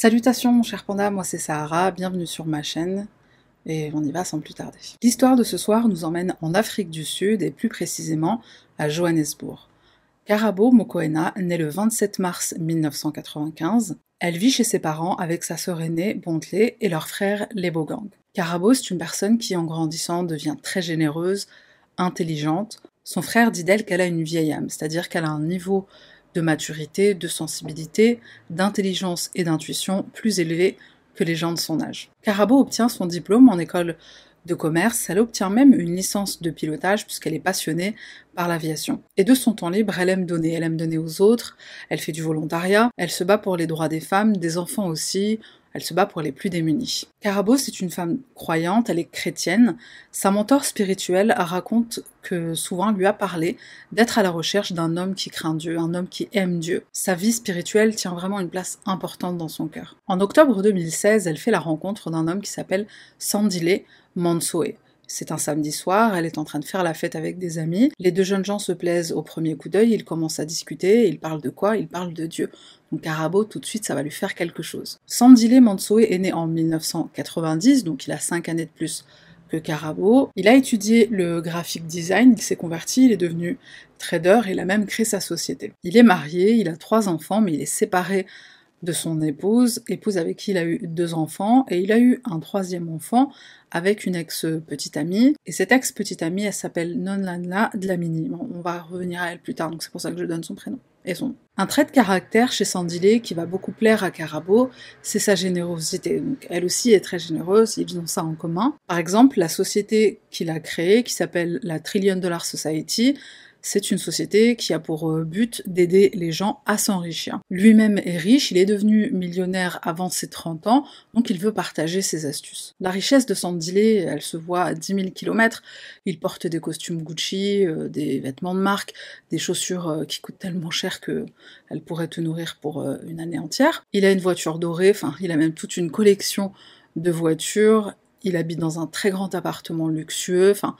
Salutations mon cher panda, moi c'est Sahara, bienvenue sur ma chaîne et on y va sans plus tarder. L'histoire de ce soir nous emmène en Afrique du Sud et plus précisément à Johannesburg. Karabo Mokoena naît le 27 mars 1995. Elle vit chez ses parents avec sa sœur aînée Bontley et leur frère Lebogang. Karabo c'est une personne qui en grandissant devient très généreuse, intelligente. Son frère dit d'elle qu'elle a une vieille âme, c'est-à-dire qu'elle a un niveau de maturité, de sensibilité, d'intelligence et d'intuition plus élevé que les gens de son âge. Carabo obtient son diplôme en école de commerce, elle obtient même une licence de pilotage puisqu'elle est passionnée par l'aviation. Et de son temps libre, elle aime donner, elle aime donner aux autres, elle fait du volontariat, elle se bat pour les droits des femmes, des enfants aussi, elle se bat pour les plus démunis. Carabo, c'est une femme croyante, elle est chrétienne. Sa mentor spirituel raconte que souvent lui a parlé d'être à la recherche d'un homme qui craint Dieu, un homme qui aime Dieu. Sa vie spirituelle tient vraiment une place importante dans son cœur. En octobre 2016, elle fait la rencontre d'un homme qui s'appelle Sandile Mansoe. C'est un samedi soir, elle est en train de faire la fête avec des amis. Les deux jeunes gens se plaisent au premier coup d'œil, ils commencent à discuter, ils parlent de quoi? Ils parlent de Dieu. Donc Carabo, tout de suite, ça va lui faire quelque chose. Sandile Mansoe est né en 1990, donc il a 5 années de plus que Carabo. Il a étudié le graphic design, il s'est converti, il est devenu trader, il a même créé sa société. Il est marié, il a trois enfants, mais il est séparé de son épouse, épouse avec qui il a eu deux enfants, et il a eu un troisième enfant avec une ex-petite amie. Et cette ex-petite amie, elle s'appelle Nonlanla Dlamini. On va revenir à elle plus tard, donc c'est pour ça que je donne son prénom et son nom. Un trait de caractère chez Sandile qui va beaucoup plaire à Carabo, c'est sa générosité. Donc, elle aussi est très généreuse, ils ont ça en commun. Par exemple, la société qu'il a créée, qui s'appelle la Trillion Dollar Society, c'est une société qui a pour euh, but d'aider les gens à s'enrichir. Lui-même est riche, il est devenu millionnaire avant ses 30 ans, donc il veut partager ses astuces. La richesse de Sandilé, elle se voit à 10 000 km. Il porte des costumes Gucci, euh, des vêtements de marque, des chaussures euh, qui coûtent tellement cher que elle pourrait te nourrir pour une année entière. Il a une voiture dorée, enfin, il a même toute une collection de voitures. Il habite dans un très grand appartement luxueux, enfin,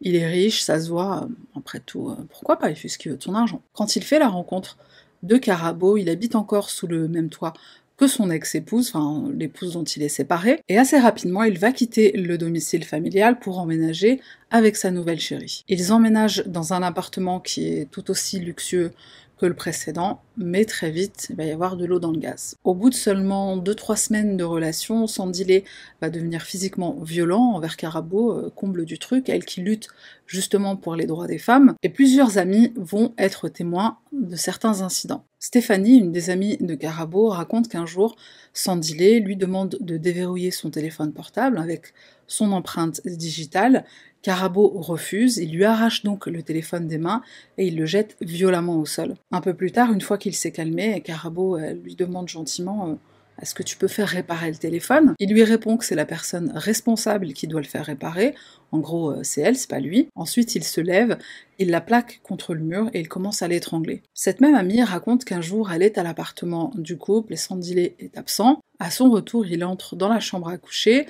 il est riche, ça se voit, après tout, euh, pourquoi pas, il fait ce qu'il veut de son argent. Quand il fait la rencontre de Carabo, il habite encore sous le même toit que son ex-épouse, enfin l'épouse dont il est séparé, et assez rapidement il va quitter le domicile familial pour emménager avec sa nouvelle chérie. Ils emménagent dans un appartement qui est tout aussi luxueux que le précédent, mais très vite, il va y avoir de l'eau dans le gaz. Au bout de seulement 2-3 semaines de relation, Sandilé va devenir physiquement violent envers Carabo, euh, comble du truc, elle qui lutte justement pour les droits des femmes, et plusieurs amis vont être témoins de certains incidents. Stéphanie, une des amies de Carabo, raconte qu'un jour, Sandilé lui demande de déverrouiller son téléphone portable avec son empreinte digitale Carabo refuse, il lui arrache donc le téléphone des mains et il le jette violemment au sol. Un peu plus tard, une fois qu'il s'est calmé, Carabo euh, lui demande gentiment euh, Est-ce que tu peux faire réparer le téléphone? Il lui répond que c'est la personne responsable qui doit le faire réparer. En gros, euh, c'est elle, c'est pas lui. Ensuite, il se lève, il la plaque contre le mur et il commence à l'étrangler. Cette même amie raconte qu'un jour, elle est à l'appartement du couple et Sandilé est absent. À son retour, il entre dans la chambre à coucher.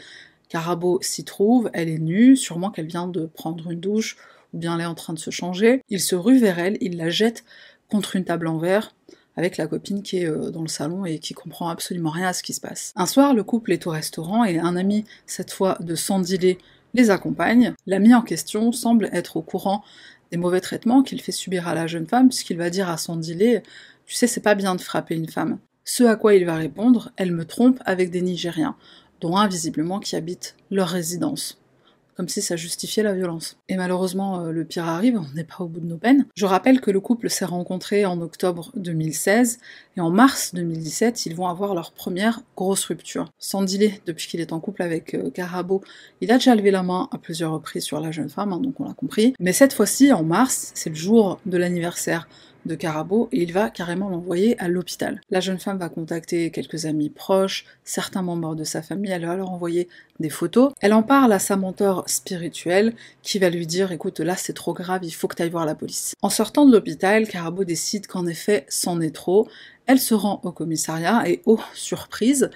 Carabo s'y trouve, elle est nue, sûrement qu'elle vient de prendre une douche, ou bien elle est en train de se changer. Il se rue vers elle, il la jette contre une table en verre, avec la copine qui est euh, dans le salon et qui comprend absolument rien à ce qui se passe. Un soir, le couple est au restaurant et un ami, cette fois de Sandilé, les accompagne. L'ami en question semble être au courant des mauvais traitements qu'il fait subir à la jeune femme, puisqu'il va dire à Sandilé Tu sais, c'est pas bien de frapper une femme. Ce à quoi il va répondre Elle me trompe avec des Nigériens visiblement qui habite leur résidence. Comme si ça justifiait la violence. Et malheureusement, euh, le pire arrive, on n'est pas au bout de nos peines. Je rappelle que le couple s'est rencontré en octobre 2016, et en mars 2017, ils vont avoir leur première grosse rupture. Sans délai, depuis qu'il est en couple avec euh, Carabo, il a déjà levé la main à plusieurs reprises sur la jeune femme, hein, donc on l'a compris. Mais cette fois-ci, en mars, c'est le jour de l'anniversaire de Carabo et il va carrément l'envoyer à l'hôpital. La jeune femme va contacter quelques amis proches, certains membres de sa famille, elle va leur envoyer des photos. Elle en parle à sa mentor spirituelle qui va lui dire écoute là c'est trop grave, il faut que tu ailles voir la police. En sortant de l'hôpital, Carabo décide qu'en effet c'en est trop. Elle se rend au commissariat et oh surprise,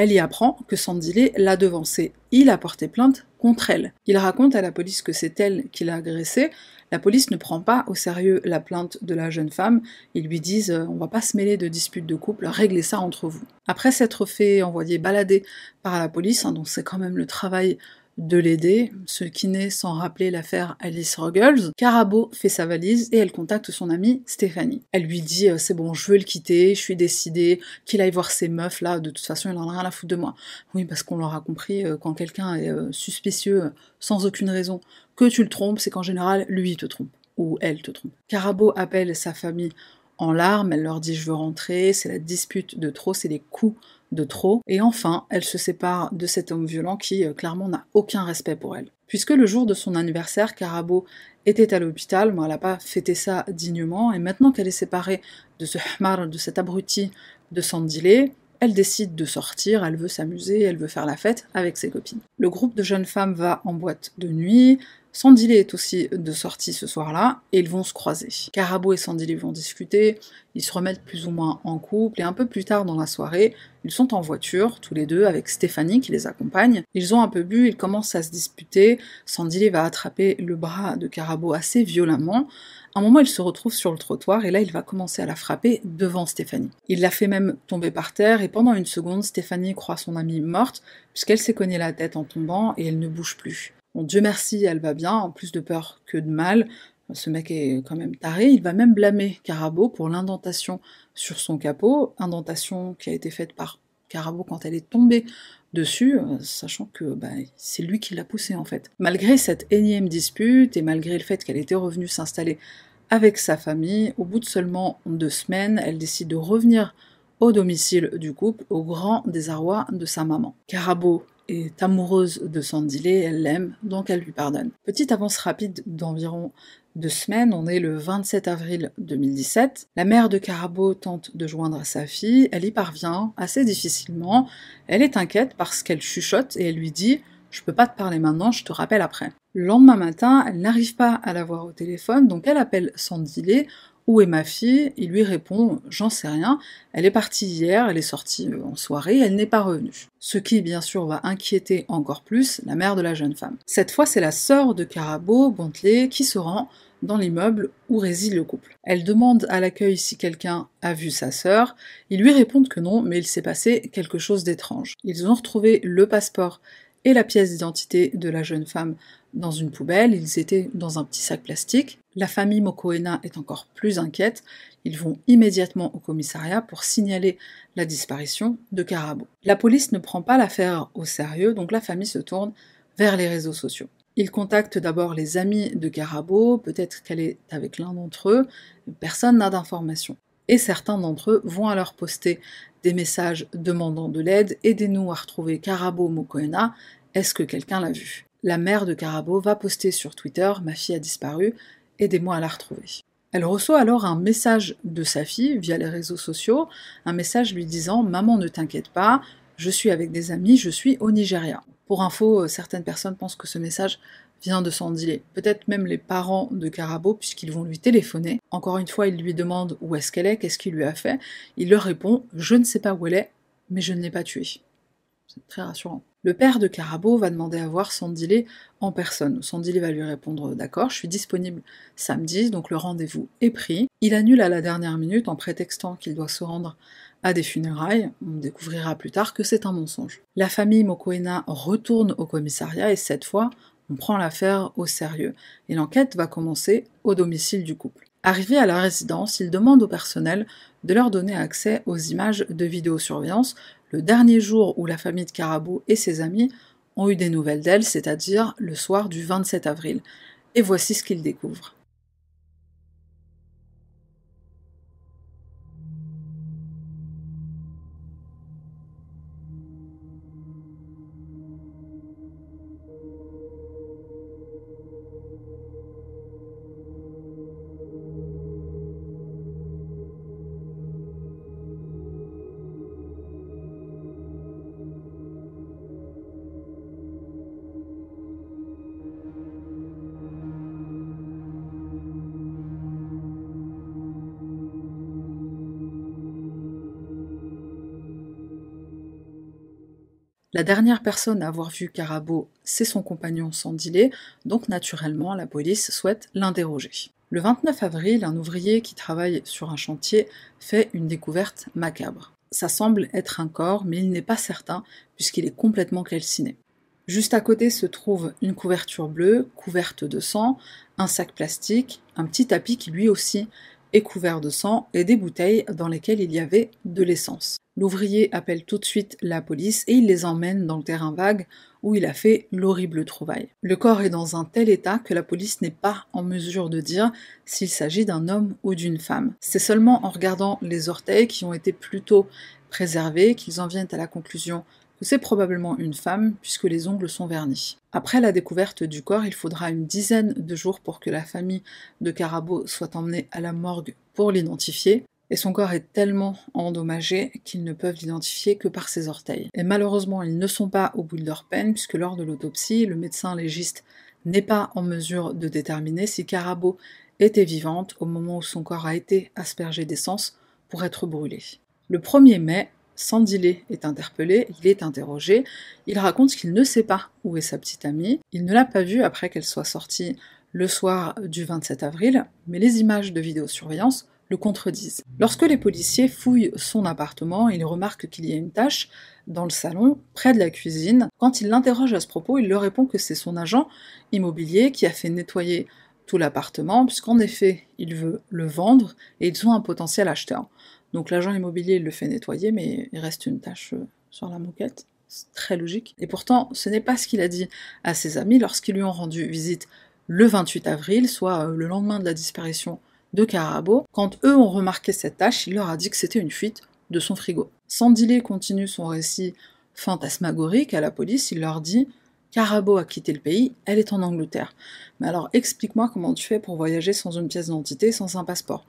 Elle y apprend que Sandile l'a devancée. Il a porté plainte contre elle. Il raconte à la police que c'est elle qui l'a agressée. La police ne prend pas au sérieux la plainte de la jeune femme. Ils lui disent euh, on va pas se mêler de disputes de couple, réglez ça entre vous. Après s'être fait envoyer balader par la police, hein, donc c'est quand même le travail de l'aider, ce qui n'est sans rappeler l'affaire Alice Ruggles. Carabo fait sa valise et elle contacte son amie Stéphanie. Elle lui dit euh, c'est bon, je veux le quitter, je suis décidée, qu'il aille voir ces meufs là, de toute façon il en a rien à foutre de moi. Oui, parce qu'on l'aura compris, euh, quand quelqu'un est euh, suspicieux sans aucune raison, que tu le trompes, c'est qu'en général lui te trompe ou elle te trompe. Carabo appelle sa famille en larmes, elle leur dit je veux rentrer, c'est la dispute de trop, c'est les coups de trop, et enfin, elle se sépare de cet homme violent qui, euh, clairement, n'a aucun respect pour elle. Puisque le jour de son anniversaire, Carabo était à l'hôpital, mais elle n'a pas fêté ça dignement, et maintenant qu'elle est séparée de ce hmar, de cet abruti de Sandilé, elle décide de sortir, elle veut s'amuser, elle veut faire la fête avec ses copines. Le groupe de jeunes femmes va en boîte de nuit, Sandilé est aussi de sortie ce soir-là, et ils vont se croiser. Carabo et Sandilé vont discuter, ils se remettent plus ou moins en couple, et un peu plus tard dans la soirée, ils sont en voiture, tous les deux, avec Stéphanie qui les accompagne. Ils ont un peu bu, ils commencent à se disputer, Sandilé va attraper le bras de Carabo assez violemment. Un moment, il se retrouve sur le trottoir, et là, il va commencer à la frapper devant Stéphanie. Il la fait même tomber par terre, et pendant une seconde, Stéphanie croit son amie morte, puisqu'elle s'est cognée la tête en tombant, et elle ne bouge plus. Bon, Dieu merci, elle va bien, en plus de peur que de mal. Ce mec est quand même taré. Il va même blâmer Carabo pour l'indentation sur son capot, indentation qui a été faite par Carabo quand elle est tombée dessus, euh, sachant que bah, c'est lui qui l'a poussée en fait. Malgré cette énième dispute et malgré le fait qu'elle était revenue s'installer avec sa famille, au bout de seulement deux semaines, elle décide de revenir au domicile du couple, au grand désarroi de sa maman. Carabo est amoureuse de Sandilé, elle l'aime, donc elle lui pardonne. Petite avance rapide d'environ deux semaines, on est le 27 avril 2017. La mère de Carabo tente de joindre sa fille, elle y parvient assez difficilement. Elle est inquiète parce qu'elle chuchote et elle lui dit Je peux pas te parler maintenant, je te rappelle après. Le lendemain matin, elle n'arrive pas à la voir au téléphone, donc elle appelle Sandilé où est ma fille? Il lui répond J'en sais rien. Elle est partie hier, elle est sortie euh, en soirée, elle n'est pas revenue. Ce qui, bien sûr, va inquiéter encore plus la mère de la jeune femme. Cette fois, c'est la sœur de Carabo, Bontelet, qui se rend dans l'immeuble où réside le couple. Elle demande à l'accueil si quelqu'un a vu sa sœur. Ils lui répondent que non, mais il s'est passé quelque chose d'étrange. Ils ont retrouvé le passeport et la pièce d'identité de la jeune femme dans une poubelle, ils étaient dans un petit sac plastique. La famille Mokoena est encore plus inquiète, ils vont immédiatement au commissariat pour signaler la disparition de Carabo. La police ne prend pas l'affaire au sérieux, donc la famille se tourne vers les réseaux sociaux. Ils contactent d'abord les amis de Carabo, peut-être qu'elle est avec l'un d'entre eux, personne n'a d'informations. Et certains d'entre eux vont alors poster des messages demandant de l'aide, aidez-nous à retrouver Carabo Mokoena, est-ce que quelqu'un l'a vu? La mère de Carabo va poster sur Twitter Ma fille a disparu, aidez-moi à la retrouver. Elle reçoit alors un message de sa fille via les réseaux sociaux, un message lui disant Maman, ne t'inquiète pas, je suis avec des amis, je suis au Nigeria. Pour info, euh, certaines personnes pensent que ce message vient de Sandilé. Peut-être même les parents de Carabo, puisqu'ils vont lui téléphoner. Encore une fois, ils lui demandent où est-ce qu'elle est, qu'est-ce qu'il lui a fait. Il leur répond Je ne sais pas où elle est, mais je ne l'ai pas tuée. C'est très rassurant. Le père de Carabo va demander à voir Sandilé en personne. Sandilé va lui répondre D'accord, je suis disponible samedi, donc le rendez-vous est pris. Il annule à la dernière minute en prétextant qu'il doit se rendre à des funérailles. On découvrira plus tard que c'est un mensonge. La famille Mokoena retourne au commissariat et cette fois, on prend l'affaire au sérieux. Et l'enquête va commencer au domicile du couple. Arrivé à la résidence, il demande au personnel de leur donner accès aux images de vidéosurveillance le dernier jour où la famille de Carabou et ses amis ont eu des nouvelles d'elle, c'est-à-dire le soir du 27 avril. Et voici ce qu'ils découvrent. La dernière personne à avoir vu Carabo, c'est son compagnon Sandilé, donc naturellement la police souhaite l'interroger. Le 29 avril, un ouvrier qui travaille sur un chantier fait une découverte macabre. Ça semble être un corps, mais il n'est pas certain puisqu'il est complètement calciné. Juste à côté se trouve une couverture bleue couverte de sang, un sac plastique, un petit tapis qui lui aussi couvert de sang et des bouteilles dans lesquelles il y avait de l'essence. L'ouvrier appelle tout de suite la police et il les emmène dans le terrain vague où il a fait l'horrible trouvaille. Le corps est dans un tel état que la police n'est pas en mesure de dire s'il s'agit d'un homme ou d'une femme. C'est seulement en regardant les orteils qui ont été plutôt préservés qu'ils en viennent à la conclusion c'est probablement une femme puisque les ongles sont vernis. Après la découverte du corps, il faudra une dizaine de jours pour que la famille de Carabo soit emmenée à la morgue pour l'identifier, et son corps est tellement endommagé qu'ils ne peuvent l'identifier que par ses orteils. Et malheureusement, ils ne sont pas au bout de leur peine, puisque lors de l'autopsie, le médecin légiste n'est pas en mesure de déterminer si Carabo était vivante au moment où son corps a été aspergé d'essence pour être brûlé. Le 1er mai, Sandilé est interpellé, il est interrogé, il raconte qu'il ne sait pas où est sa petite amie, il ne l'a pas vue après qu'elle soit sortie le soir du 27 avril, mais les images de vidéosurveillance le contredisent. Lorsque les policiers fouillent son appartement, ils remarquent qu'il y a une tache dans le salon, près de la cuisine. Quand ils l'interrogent à ce propos, il leur répond que c'est son agent immobilier qui a fait nettoyer tout l'appartement, puisqu'en effet, il veut le vendre et ils ont un potentiel acheteur. Donc l'agent immobilier le fait nettoyer, mais il reste une tache euh, sur la moquette. C'est très logique. Et pourtant, ce n'est pas ce qu'il a dit à ses amis lorsqu'ils lui ont rendu visite le 28 avril, soit euh, le lendemain de la disparition de Carabo. Quand eux ont remarqué cette tâche, il leur a dit que c'était une fuite de son frigo. Sandilé continue son récit fantasmagorique à la police, il leur dit Carabo a quitté le pays, elle est en Angleterre. Mais alors explique-moi comment tu fais pour voyager sans une pièce d'identité, sans un passeport.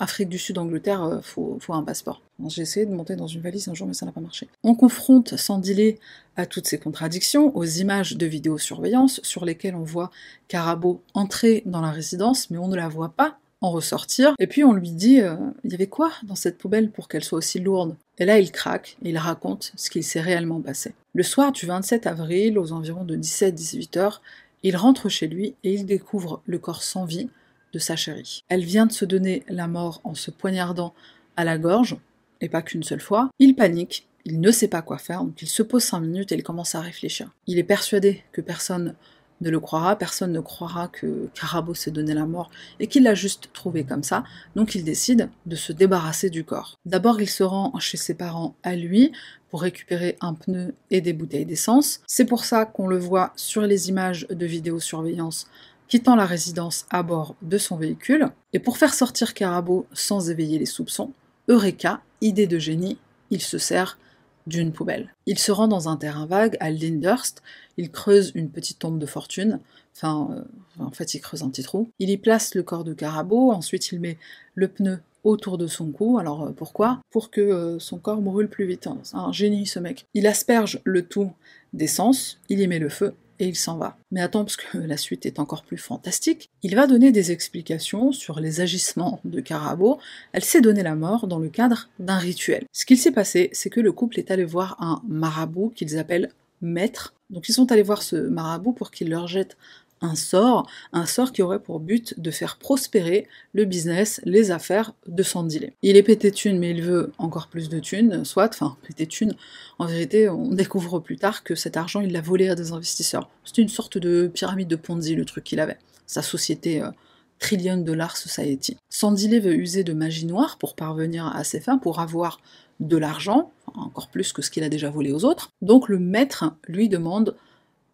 Afrique du Sud, Angleterre, euh, faut, un passeport. J'ai essayé de monter dans une valise un jour, mais ça n'a pas marché. On confronte sans délai à toutes ces contradictions, aux images de vidéosurveillance sur lesquelles on voit Carabo entrer dans la résidence, mais on ne la voit pas en ressortir. Et puis on lui dit, euh, il y avait quoi dans cette poubelle pour qu'elle soit aussi lourde? Et là il craque et il raconte ce qu'il s'est réellement passé. Le soir du 27 avril, aux environs de 17-18 heures, il rentre chez lui et il découvre le corps sans vie de sa chérie. Elle vient de se donner la mort en se poignardant à la gorge, et pas qu'une seule fois. Il panique, il ne sait pas quoi faire, donc il se pose 5 minutes et il commence à réfléchir. Il est persuadé que personne ne le croira, personne ne croira que Carabo s'est donné la mort et qu'il l'a juste trouvé comme ça, donc il décide de se débarrasser du corps. D'abord il se rend chez ses parents à lui pour récupérer un pneu et des bouteilles d'essence. C'est pour ça qu'on le voit sur les images de vidéosurveillance quittant la résidence à bord de son véhicule. Et pour faire sortir Carabo sans éveiller les soupçons, Eureka, idée de génie, il se sert d'une poubelle. Il se rend dans un terrain vague à Lindhurst, il creuse une petite tombe de fortune, enfin, euh, en fait, il creuse un petit trou. Il y place le corps de Carabo, ensuite il met le pneu autour de son cou. Alors euh, pourquoi? Pour que euh, son corps brûle plus vite. Hein. C'est un génie ce mec. Il asperge le tout d'essence, il y met le feu et il s'en va. Mais attends, parce que la suite est encore plus fantastique. Il va donner des explications sur les agissements de Carabo. Elle s'est donné la mort dans le cadre d'un rituel. Ce qu'il s'est passé, c'est que le couple est allé voir un marabout qu'ils appellent maître. Donc ils sont allés voir ce marabout pour qu'il leur jette un sort, un sort qui aurait pour but de faire prospérer le business, les affaires de Sandilé. Il est pété thunes, mais il veut encore plus de thunes, soit, enfin, pété thunes. En vérité, on découvre plus tard que cet argent, il l'a volé à des investisseurs. C'était une sorte de pyramide de Ponzi, le truc qu'il avait. Sa société euh, Trillion Dollar Society. Sandilé veut user de magie noire pour parvenir à ses fins, pour avoir de l'argent, encore plus que ce qu'il a déjà volé aux autres. Donc le maître lui demande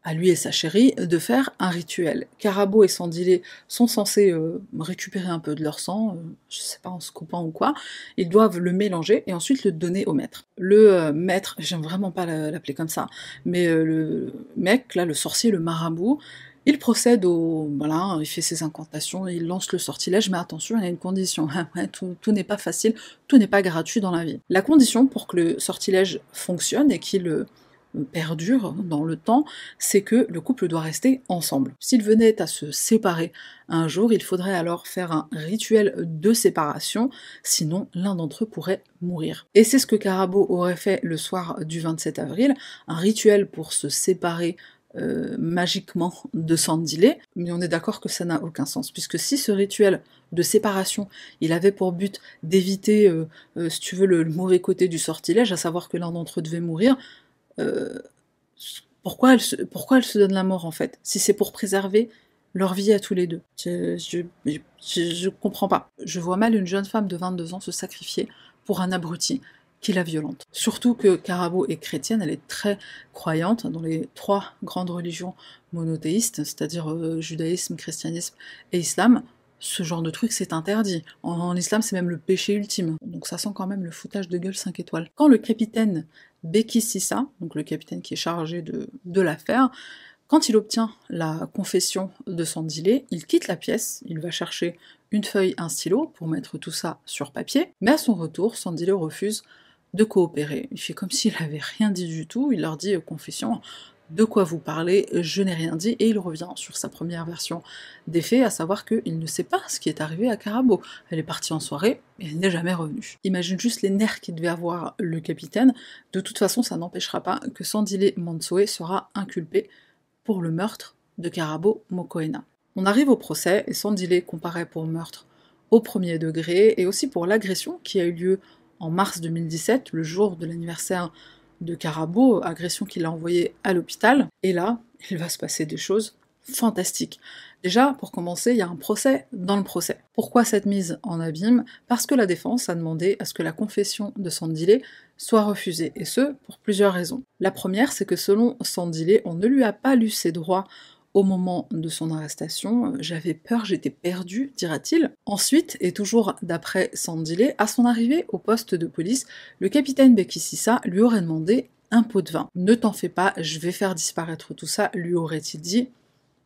à lui et sa chérie de faire un rituel. Carabo et Sandilé sont censés euh, récupérer un peu de leur sang, euh, je sais pas en se coupant ou quoi, ils doivent le mélanger et ensuite le donner au maître. Le euh, maître, j'aime vraiment pas l'appeler comme ça, mais le mec, là, le sorcier, le marabout, il procède au. Voilà, il fait ses incantations, il lance le sortilège, mais attention, il y a une condition. tout, tout n'est pas facile, tout n'est pas gratuit dans la vie. La condition pour que le sortilège fonctionne et qu'il perdure dans le temps, c'est que le couple doit rester ensemble. S'il venait à se séparer un jour, il faudrait alors faire un rituel de séparation, sinon l'un d'entre eux pourrait mourir. Et c'est ce que Carabo aurait fait le soir du 27 avril, un rituel pour se séparer euh, magiquement de Sandilé, mais on est d'accord que ça n'a aucun sens, puisque si ce rituel de séparation, il avait pour but d'éviter, euh, euh, si tu veux, le, mauvais côté du sortilège, à savoir que l'un d'entre eux devait mourir, pourquoi, elle se, pourquoi elle se donne la mort en fait? Si c'est pour préserver leur vie à tous les deux. Je, je, je, comprends pas. Je vois mal une jeune femme de 22 ans se sacrifier pour un abruti qui la violente. Surtout que Carabo est chrétienne, elle est très croyante dans les trois grandes religions monothéistes, c'est-à-dire euh, judaïsme, christianisme et islam. Ce genre de truc, c'est interdit. En, islam, c'est même le péché ultime. Donc ça sent quand même le foutage de gueule 5 étoiles. Quand le capitaine Beki Sissa, donc le capitaine qui est chargé de, de l'affaire, quand il obtient la confession de Sandilé, il quitte la pièce, il va chercher une feuille, un stylo pour mettre tout ça sur papier, mais à son retour, Sandilé refuse de coopérer. Il fait comme s'il avait rien dit du tout, il leur dit euh, confession, de quoi vous parlez, je n'ai rien dit, et il revient sur sa première version des faits, à savoir qu'il ne sait pas ce qui est arrivé à Carabo. Elle est partie en soirée, et elle n'est jamais revenue. Imagine juste les nerfs qu'il devait avoir le capitaine, de toute façon ça n'empêchera pas que Sandile Mansoe sera inculpé pour le meurtre de Carabo Mokoena. On arrive au procès, et Sandile comparaît pour meurtre au premier degré, et aussi pour l'agression qui a eu lieu en mars 2017, le jour de l'anniversaire de Carabo, agression qu'il a envoyée à l'hôpital. Et là, il va se passer des choses fantastiques. Déjà, pour commencer, il y a un procès dans le procès. Pourquoi cette mise en abîme? Parce que la défense a demandé à ce que la confession de Sandilé soit refusée, et ce, pour plusieurs raisons. La première, c'est que selon Sandilé, on ne lui a pas lu ses droits au moment de son arrestation, j'avais peur, j'étais perdu, dira-t-il. Ensuite, et toujours d'après Sandilé, à son arrivée au poste de police, le capitaine Bekississa lui aurait demandé un pot de vin. Ne t'en fais pas, je vais faire disparaître tout ça, lui aurait-il dit.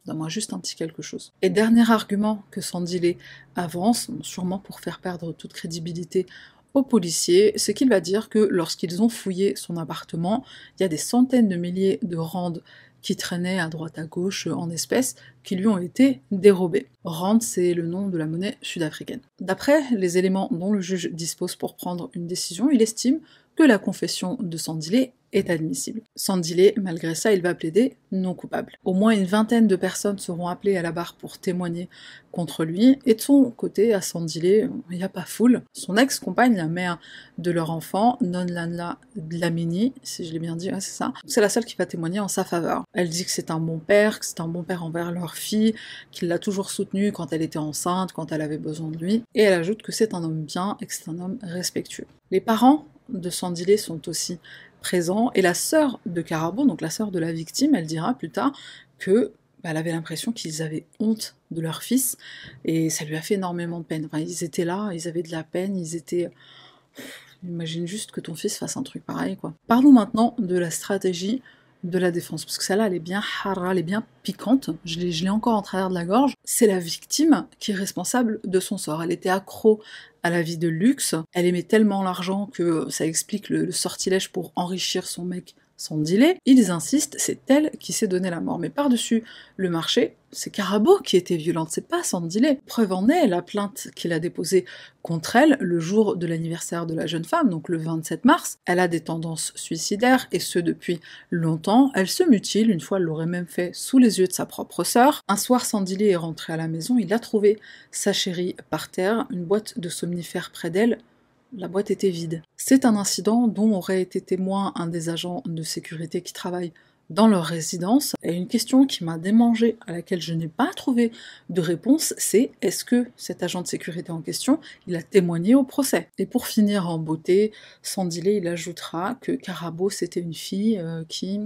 Donne-moi juste un petit quelque chose. Et dernier argument que Sandilé avance, sûrement pour faire perdre toute crédibilité aux policiers, c'est qu'il va dire que lorsqu'ils ont fouillé son appartement, il y a des centaines de milliers de randes qui traînaient à droite à gauche en espèces qui lui ont été dérobés. Rand, c'est le nom de la monnaie sud-africaine. D'après les éléments dont le juge dispose pour prendre une décision, il estime que la confession de Sandilé est admissible. Sans malgré ça, il va plaider non coupable. Au moins une vingtaine de personnes seront appelées à la barre pour témoigner contre lui, et de son côté, à Sandilé, il n'y a pas foule. Son ex-compagne, la mère de leur enfant, Nonlanla Dlamini, si je l'ai bien dit, c'est ça, c'est la seule qui va témoigner en sa faveur. Elle dit que c'est un bon père, que c'est un bon père envers leur fille, qu'il l'a toujours soutenue quand elle était enceinte, quand elle avait besoin de lui, et elle ajoute que c'est un homme bien et que c'est un homme respectueux. Les parents de Sandilé sont aussi présents, et la sœur de Carabo, donc la sœur de la victime, elle dira plus tard que bah, elle avait l'impression qu'ils avaient honte de leur fils, et ça lui a fait énormément de peine. Enfin, ils étaient là, ils avaient de la peine, ils étaient... Imagine juste que ton fils fasse un truc pareil, quoi. Parlons maintenant de la stratégie de la défense, parce que celle-là, elle est bien hara, elle est bien piquante, je l'ai encore en travers de la gorge. C'est la victime qui est responsable de son sort. Elle était accro à la vie de luxe, elle aimait tellement l'argent que ça explique le sortilège pour enrichir son mec sans délai, ils insistent, c'est elle qui s'est donné la mort. Mais par-dessus le marché, c'est Carabo qui était violente, c'est pas Sandilé. Preuve en est la plainte qu'il a déposée contre elle le jour de l'anniversaire de la jeune femme, donc le 27 mars. Elle a des tendances suicidaires, et ce depuis longtemps. Elle se mutile, une fois elle l'aurait même fait sous les yeux de sa propre sœur. Un soir, Sandilé est rentré à la maison, il a trouvé sa chérie par terre, une boîte de somnifères près d'elle, la boîte était vide. C'est un incident dont aurait été témoin un des agents de sécurité qui travaille dans leur résidence. Et une question qui m'a démangé, à laquelle je n'ai pas trouvé de réponse, c'est est-ce que cet agent de sécurité en question, il a témoigné au procès? Et pour finir en beauté, sans délai, il ajoutera que Carabo, c'était une fille euh, qui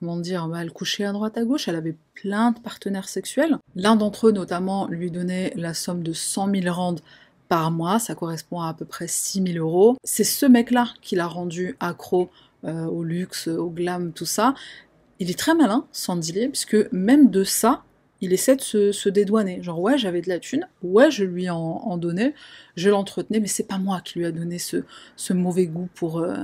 comment dire, bah, elle couchait à droite à gauche, elle avait plein de partenaires sexuels. L'un d'entre eux notamment lui donnait la somme de 100 000 randes par mois, ça correspond à à peu près 6000 euros. C'est ce mec-là qui l'a rendu accro euh, au luxe, au glam, tout ça. Il est très malin, Sandilé, puisque même de ça, il essaie de se, dédouaner. Genre, ouais, j'avais de la thune, ouais, je lui en, donnais, je l'entretenais, mais c'est pas moi qui lui a donné ce, mauvais goût pour, euh,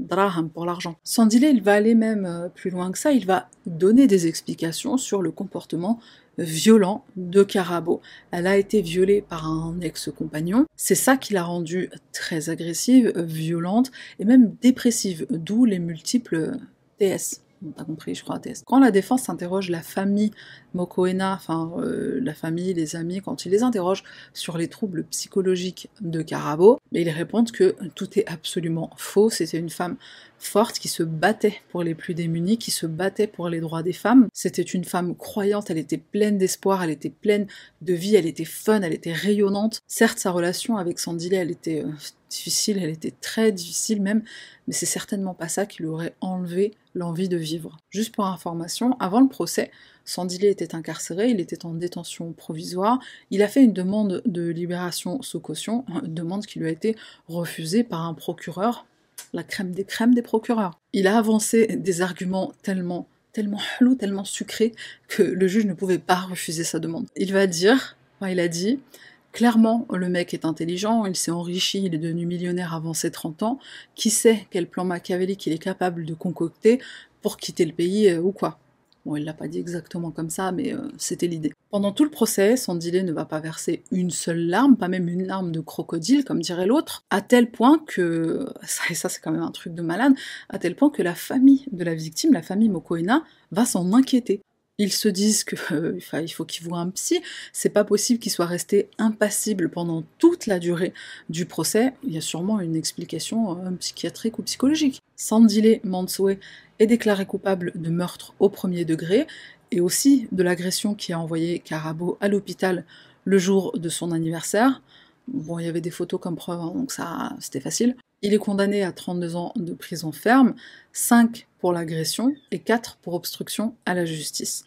draham pour l'argent. Sandile, il va aller même euh, plus loin que ça, il va donner des explications sur le comportement violent de Carabo. Elle a été violée par un ex-compagnon. C'est ça qui l'a rendue très agressive, violente et même dépressive, d'où les multiples TS. Compris, je crois, TS. Quand la défense interroge la famille Mokoena, enfin euh, la famille, les amis, quand ils les interrogent sur les troubles psychologiques de Carabo, ils répondent que tout est absolument faux. C'était une femme forte qui se battait pour les plus démunis, qui se battait pour les droits des femmes. C'était une femme croyante, elle était pleine d'espoir, elle était pleine de vie, elle était fun, elle était rayonnante. Certes, sa relation avec Sandile, elle était euh, difficile, elle était très difficile même, mais c'est certainement pas ça qui lui aurait enlevé l'envie de vivre. Juste pour information, avant le procès, Sandile était incarcéré, il était en détention provisoire, il a fait une demande de libération sous caution, une demande qui lui a été refusée par un procureur, la crème des crèmes des procureurs. Il a avancé des arguments tellement tellement flous, tellement sucrés que le juge ne pouvait pas refuser sa demande. Il va dire, il a dit, Clairement, le mec est intelligent, il s'est enrichi, il est devenu millionnaire avant ses 30 ans. Qui sait quel plan machiavélique il est capable de concocter pour quitter le pays euh, ou quoi Bon, il l'a pas dit exactement comme ça, mais euh, c'était l'idée. Pendant tout le procès, Sandile ne va pas verser une seule larme, pas même une larme de crocodile, comme dirait l'autre, à tel point que, et ça c'est quand même un truc de malade, à tel point que la famille de la victime, la famille Mokoena, va s'en inquiéter ils se disent que euh, faut qu'ils voient un psy, c'est pas possible qu'ils soient restés impassibles pendant toute la durée du procès, il y a sûrement une explication euh, psychiatrique ou psychologique. Sandile Mansoe est déclaré coupable de meurtre au premier degré et aussi de l'agression qui a envoyé Carabo à l'hôpital le jour de son anniversaire. Bon, il y avait des photos comme preuve, hein, donc ça, c'était facile. Il est condamné à 32 ans de prison ferme, 5 pour l'agression et 4 pour obstruction à la justice.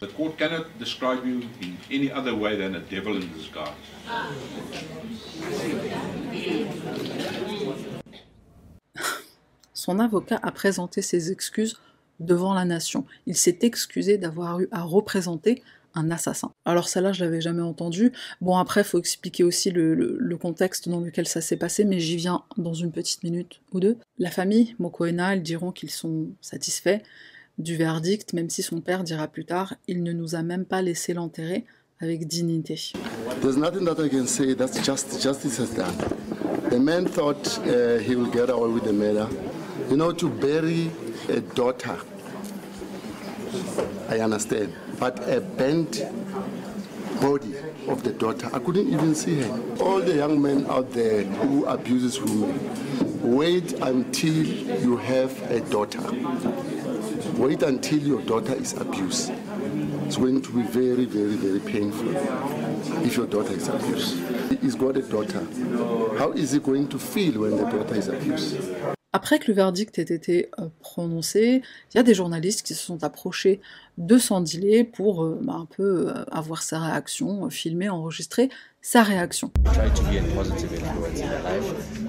Son avocat a présenté ses excuses devant la nation. Il s'est excusé d'avoir eu à représenter un assassin. Alors celle-là, je l'avais jamais entendu. Bon, après, faut expliquer aussi le, contexte dans lequel ça s'est passé, mais j'y viens dans une petite minute ou deux. La famille Mokoena, ils diront qu'ils sont satisfaits du verdict, même si son père dira plus tard, il ne nous a même pas laissé l'enterrer avec dignité. You know, to bury a daughter, I understand. but a bent body of the daughter. I couldn't even see her. All the young men out there who abuses women, wait until you have a daughter. Wait until your daughter is abused. It's going to be very, very, very painful if your daughter is abused. He's got a daughter. How is he going to feel when the daughter is abused? Après que le verdict ait été euh, prononcé, il y a des journalistes qui se sont approchés de Sandilé pour euh, bah, un peu euh, avoir sa réaction, filmer, enregistrer sa réaction.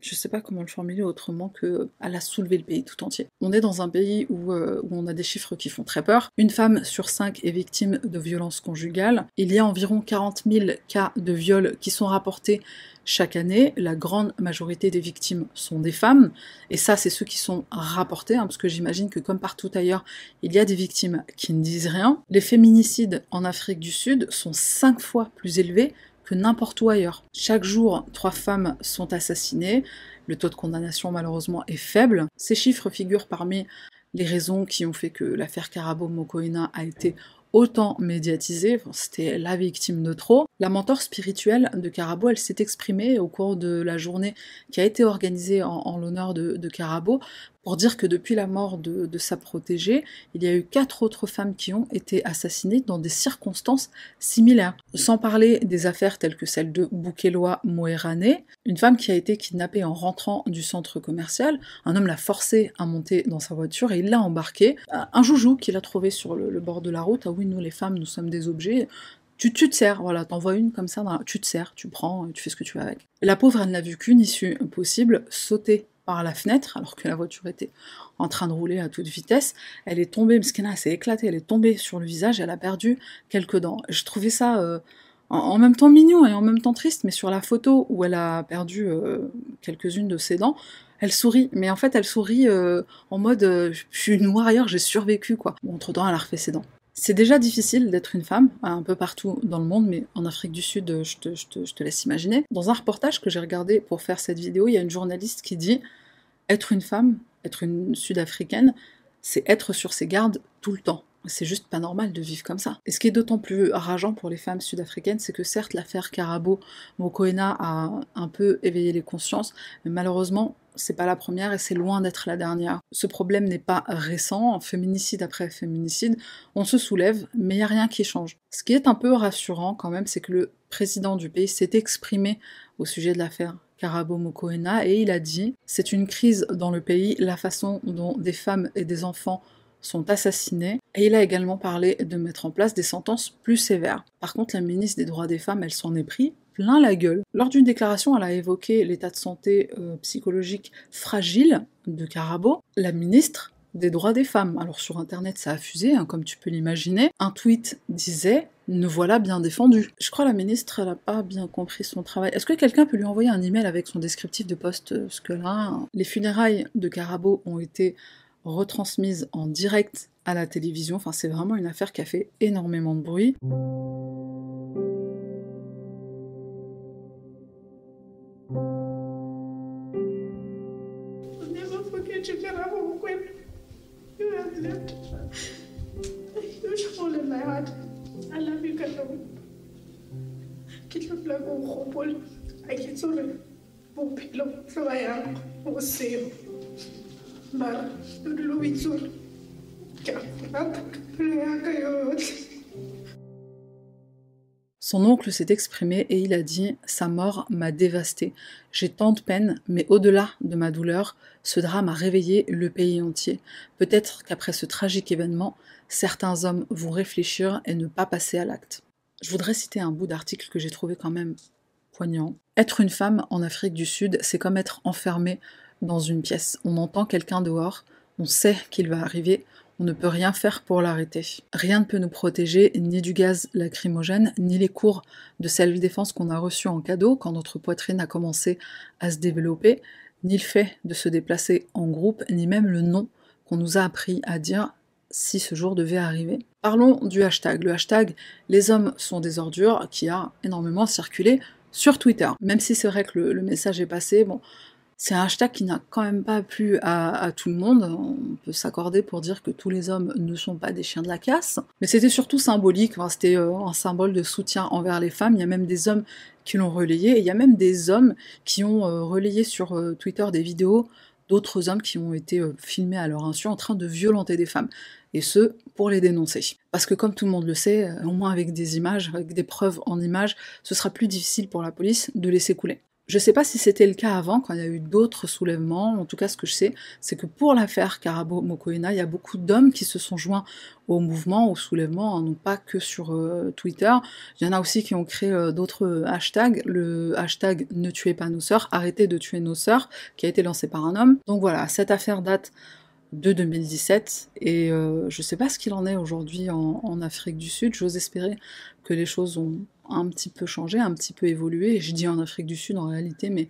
je sais pas comment le formuler autrement que elle a soulevé le pays tout entier. On est dans un pays où, euh, où, on a des chiffres qui font très peur. Une femme sur cinq est victime de violences conjugales. Il y a environ 40 000 cas de viol qui sont rapportés chaque année. La grande majorité des victimes sont des femmes. Et ça, c'est ceux qui sont rapportés, hein, parce que j'imagine que comme partout ailleurs, il y a des victimes qui ne disent rien. Les féminicides en Afrique du Sud sont cinq fois plus élevés n'importe où ailleurs. Chaque jour, trois femmes sont assassinées. Le taux de condamnation, malheureusement, est faible. Ces chiffres figurent parmi les raisons qui ont fait que l'affaire Karabo Mokoena a été autant médiatisée, c'était la victime de trop. La mentor spirituelle de Carabo, elle s'est exprimée au cours de la journée qui a été organisée en, l'honneur de, de Carabo pour dire que depuis la mort de, sa protégée, il y a eu quatre autres femmes qui ont été assassinées dans des circonstances similaires. Sans parler des affaires telles que celle de Boukeloa Moerane, une femme qui a été kidnappée en rentrant du centre commercial. Un homme l'a forcée à monter dans sa voiture et il l'a embarquée. Un joujou qu'il a trouvé sur le, bord de la route. Ah oui, nous les femmes, nous sommes des objets Tu, tu te sers, voilà, t'envoies une comme ça, tu te sers, tu prends, tu fais ce que tu veux avec. La pauvre, elle n'a vu qu'une issue possible, sauter par la fenêtre, alors que la voiture était en train de rouler à toute vitesse. Elle est tombée, qu'elle s'est éclatée, elle est tombée sur le visage, elle a perdu quelques dents. Je trouvais ça euh, en, même temps mignon et en même temps triste, mais sur la photo où elle a perdu euh, quelques-unes de ses dents, elle sourit, mais en fait elle sourit euh, en mode je suis une warrior, j'ai survécu quoi. entre-temps elle a refait ses dents. C'est déjà difficile d'être une femme, un peu partout dans le monde, mais en Afrique du Sud, je te, je te laisse imaginer. Dans un reportage que j'ai regardé pour faire cette vidéo, il y a une journaliste qui dit Être une femme, être une Sud-Africaine, c'est être sur ses gardes tout le temps. C'est juste pas normal de vivre comme ça. Et ce qui est d'autant plus rageant pour les femmes sud-africaines, c'est que certes l'affaire Karabo Mokoena a un peu éveillé les consciences, mais malheureusement c'est pas la première et c'est loin d'être la dernière. Ce problème n'est pas récent, féminicide après féminicide, on se soulève, mais il n'y a rien qui change. Ce qui est un peu rassurant quand même, c'est que le président du pays s'est exprimé au sujet de l'affaire Karabo Mokoena et il a dit c'est une crise dans le pays, la façon dont des femmes et des enfants sont assassinés, et il a également parlé de mettre en place des sentences plus sévères. Par contre, la ministre des droits des femmes, elle s'en est pris plein la gueule. Lors d'une déclaration, elle a évoqué l'état de santé euh, psychologique fragile de Carabo. La ministre des droits des femmes. Alors sur internet ça a fusé, hein, comme tu peux l'imaginer. Un tweet disait ne voilà bien défendu. Je crois la ministre elle a pas bien compris son travail. Est-ce que quelqu'un peut lui envoyer un email avec son descriptif de poste Parce que là, les funérailles de Carabo ont été retransmise en direct à la télévision. Enfin, c'est vraiment une affaire qui a fait énormément de bruit. Son oncle s'est exprimé et il a dit Sa mort m'a dévasté. J'ai tant de peine, mais au-delà de ma douleur, ce drame a réveillé le pays entier. Peut-être qu'après ce tragique événement, certains hommes vont réfléchir et ne pas passer à l'acte. Je voudrais citer un bout d'article que j'ai trouvé quand même poignant. Être une femme en Afrique du Sud, c'est comme être enfermé dans une pièce. On entend quelqu'un dehors, on sait qu'il va arriver, on ne peut rien faire pour l'arrêter. Rien ne peut nous protéger, ni du gaz lacrymogène, ni les cours de self-défense qu'on a reçus en cadeau quand notre poitrine a commencé à se développer, ni le fait de se déplacer en groupe, ni même le nom qu'on nous a appris à dire si ce jour devait arriver. Parlons du hashtag. Le hashtag Les hommes sont des ordures qui a énormément circulé sur Twitter. Même si c'est vrai que le, le message est passé, bon, c'est un hashtag qui n'a quand même pas plu à, tout le monde. On peut s'accorder pour dire que tous les hommes ne sont pas des chiens de la casse. Mais c'était surtout symbolique, c'était euh, un symbole de soutien envers les femmes. Il y a même des hommes qui l'ont relayé, et il y a même des hommes qui ont euh, relayé sur euh, Twitter des vidéos d'autres hommes qui ont été filmés à leur insu en train de violenter des femmes. Et ce, pour les dénoncer. Parce que comme tout le monde le sait, au moins avec des images, avec des preuves en images, ce sera plus difficile pour la police de laisser couler. Je ne sais pas si c'était le cas avant, quand il y a eu d'autres soulèvements. En tout cas, ce que je sais, c'est que pour l'affaire Karabo Mokoena, il y a beaucoup d'hommes qui se sont joints au mouvement, au soulèvement, hein, non pas que sur euh, Twitter. Il y en a aussi qui ont créé euh, d'autres hashtags. Le hashtag Ne tuez pas nos sœurs, arrêtez de tuer nos sœurs, qui a été lancé par un homme. Donc voilà, cette affaire date de 2017 et euh, je ne sais pas ce qu'il en est aujourd'hui en, Afrique du Sud. J'ose espérer que les choses ont un petit peu changé, un petit peu évolué. je dis en Afrique du Sud en réalité, mais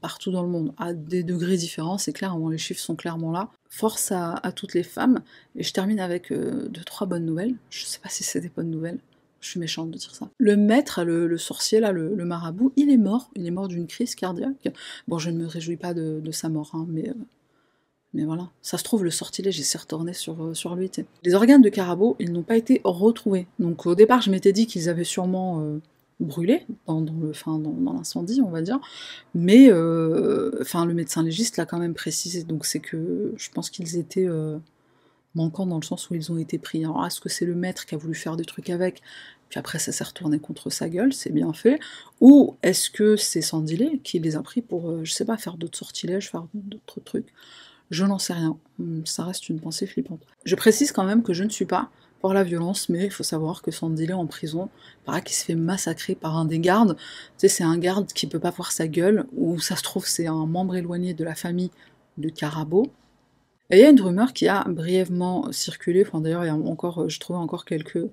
partout dans le monde, à des degrés différents, c'est clairement, les chiffres sont clairement là. Force à, toutes les femmes. Et je termine avec euh, deux, trois bonnes nouvelles. Je sais pas si c'est des bonnes nouvelles. Je suis méchante de dire ça. Le maître, le, sorcier, là, le, marabout, il est mort. Il est mort d'une crise cardiaque. Bon, je ne me réjouis pas de, sa mort, hein, mais euh, mais voilà, ça se trouve, le sortilège il s'est retourné sur, euh, sur lui. Les organes de Carabo, ils n'ont pas été retrouvés. Donc au départ, je m'étais dit qu'ils avaient sûrement euh, brûlé dans, l'incendie, on va dire. Mais euh, le médecin légiste l'a quand même précisé. Donc c'est que je pense qu'ils étaient manquants dans le sens où ils ont été pris. Alors est-ce que c'est le maître qui a voulu faire des trucs avec puis après ça s'est retourné contre sa gueule, c'est bien fait, ou est-ce que c'est Sandilé qui les a pris pour, je sais pas, faire d'autres sortilèges, faire d'autres trucs? Je n'en sais rien. Hmm, ça reste une pensée flippante. Je précise quand même que je ne suis pas pour la violence, mais il faut savoir que Sandy est en prison, paraît qu'il se fait massacrer par un des gardes. C'est un garde qui peut pas voir sa gueule, ou ça se trouve c'est un membre éloigné de la famille de Carabo. Et il y a une rumeur qui a brièvement circulé, d'ailleurs encore, je trouvais encore quelques,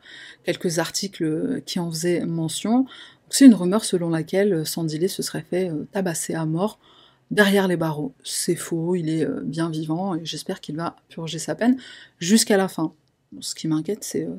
quelques articles qui en faisaient mention. C'est une rumeur selon laquelle Sandile se serait fait euh, tabasser à mort derrière les barreaux. C'est faux, il est euh, bien vivant et j'espère qu'il va purger sa peine jusqu'à la fin. Ce qui m'inquiète, c'est euh,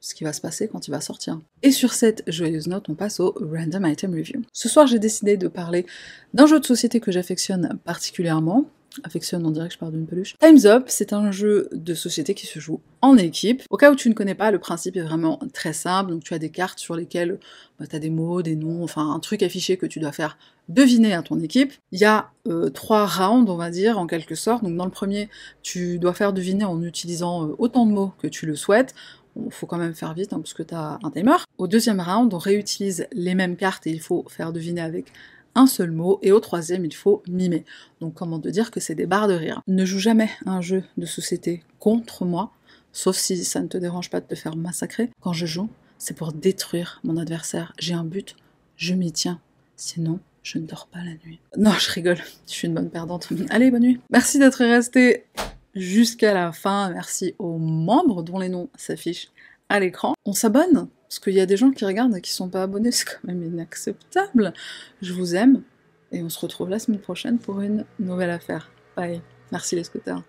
ce qui va se passer quand il va sortir. Et sur cette joyeuse note, on passe au Random Item Review. Ce soir, j'ai décidé de parler d'un jeu de société que j'affectionne particulièrement, affectionne, on dirait que je parle d'une peluche. Time's Up, c'est un jeu de société qui se joue en équipe. Au cas où tu ne connais pas, le principe est vraiment très simple. Donc tu as des cartes sur lesquelles bah, tu as des mots, des noms, enfin un truc affiché que tu dois faire deviner à ton équipe. Il y a euh, trois rounds, on va dire, en quelque sorte. Donc dans le premier, tu dois faire deviner en utilisant euh, autant de mots que tu le souhaites. Il faut quand même faire vite hein, parce que tu as un timer. Au deuxième round, on réutilise les mêmes cartes et il faut faire deviner avec un seul mot, et au troisième, il faut mimer. Donc comment te dire que c'est des barres de rire. Ne joue jamais un jeu de société contre moi, sauf si ça ne te dérange pas de te faire massacrer. Quand je joue, c'est pour détruire mon adversaire. J'ai un but, je m'y tiens. Sinon, je ne dors pas la nuit. Non, je rigole, je suis une bonne perdante. Allez, bonne nuit. Merci d'être resté jusqu'à la fin. Merci aux membres dont les noms s'affichent à l'écran. On s'abonne parce qu'il y a des gens qui regardent et qui sont pas abonnés, c'est quand même inacceptable. Je vous aime et on se retrouve la semaine prochaine pour une nouvelle affaire. Bye. Merci les scooters.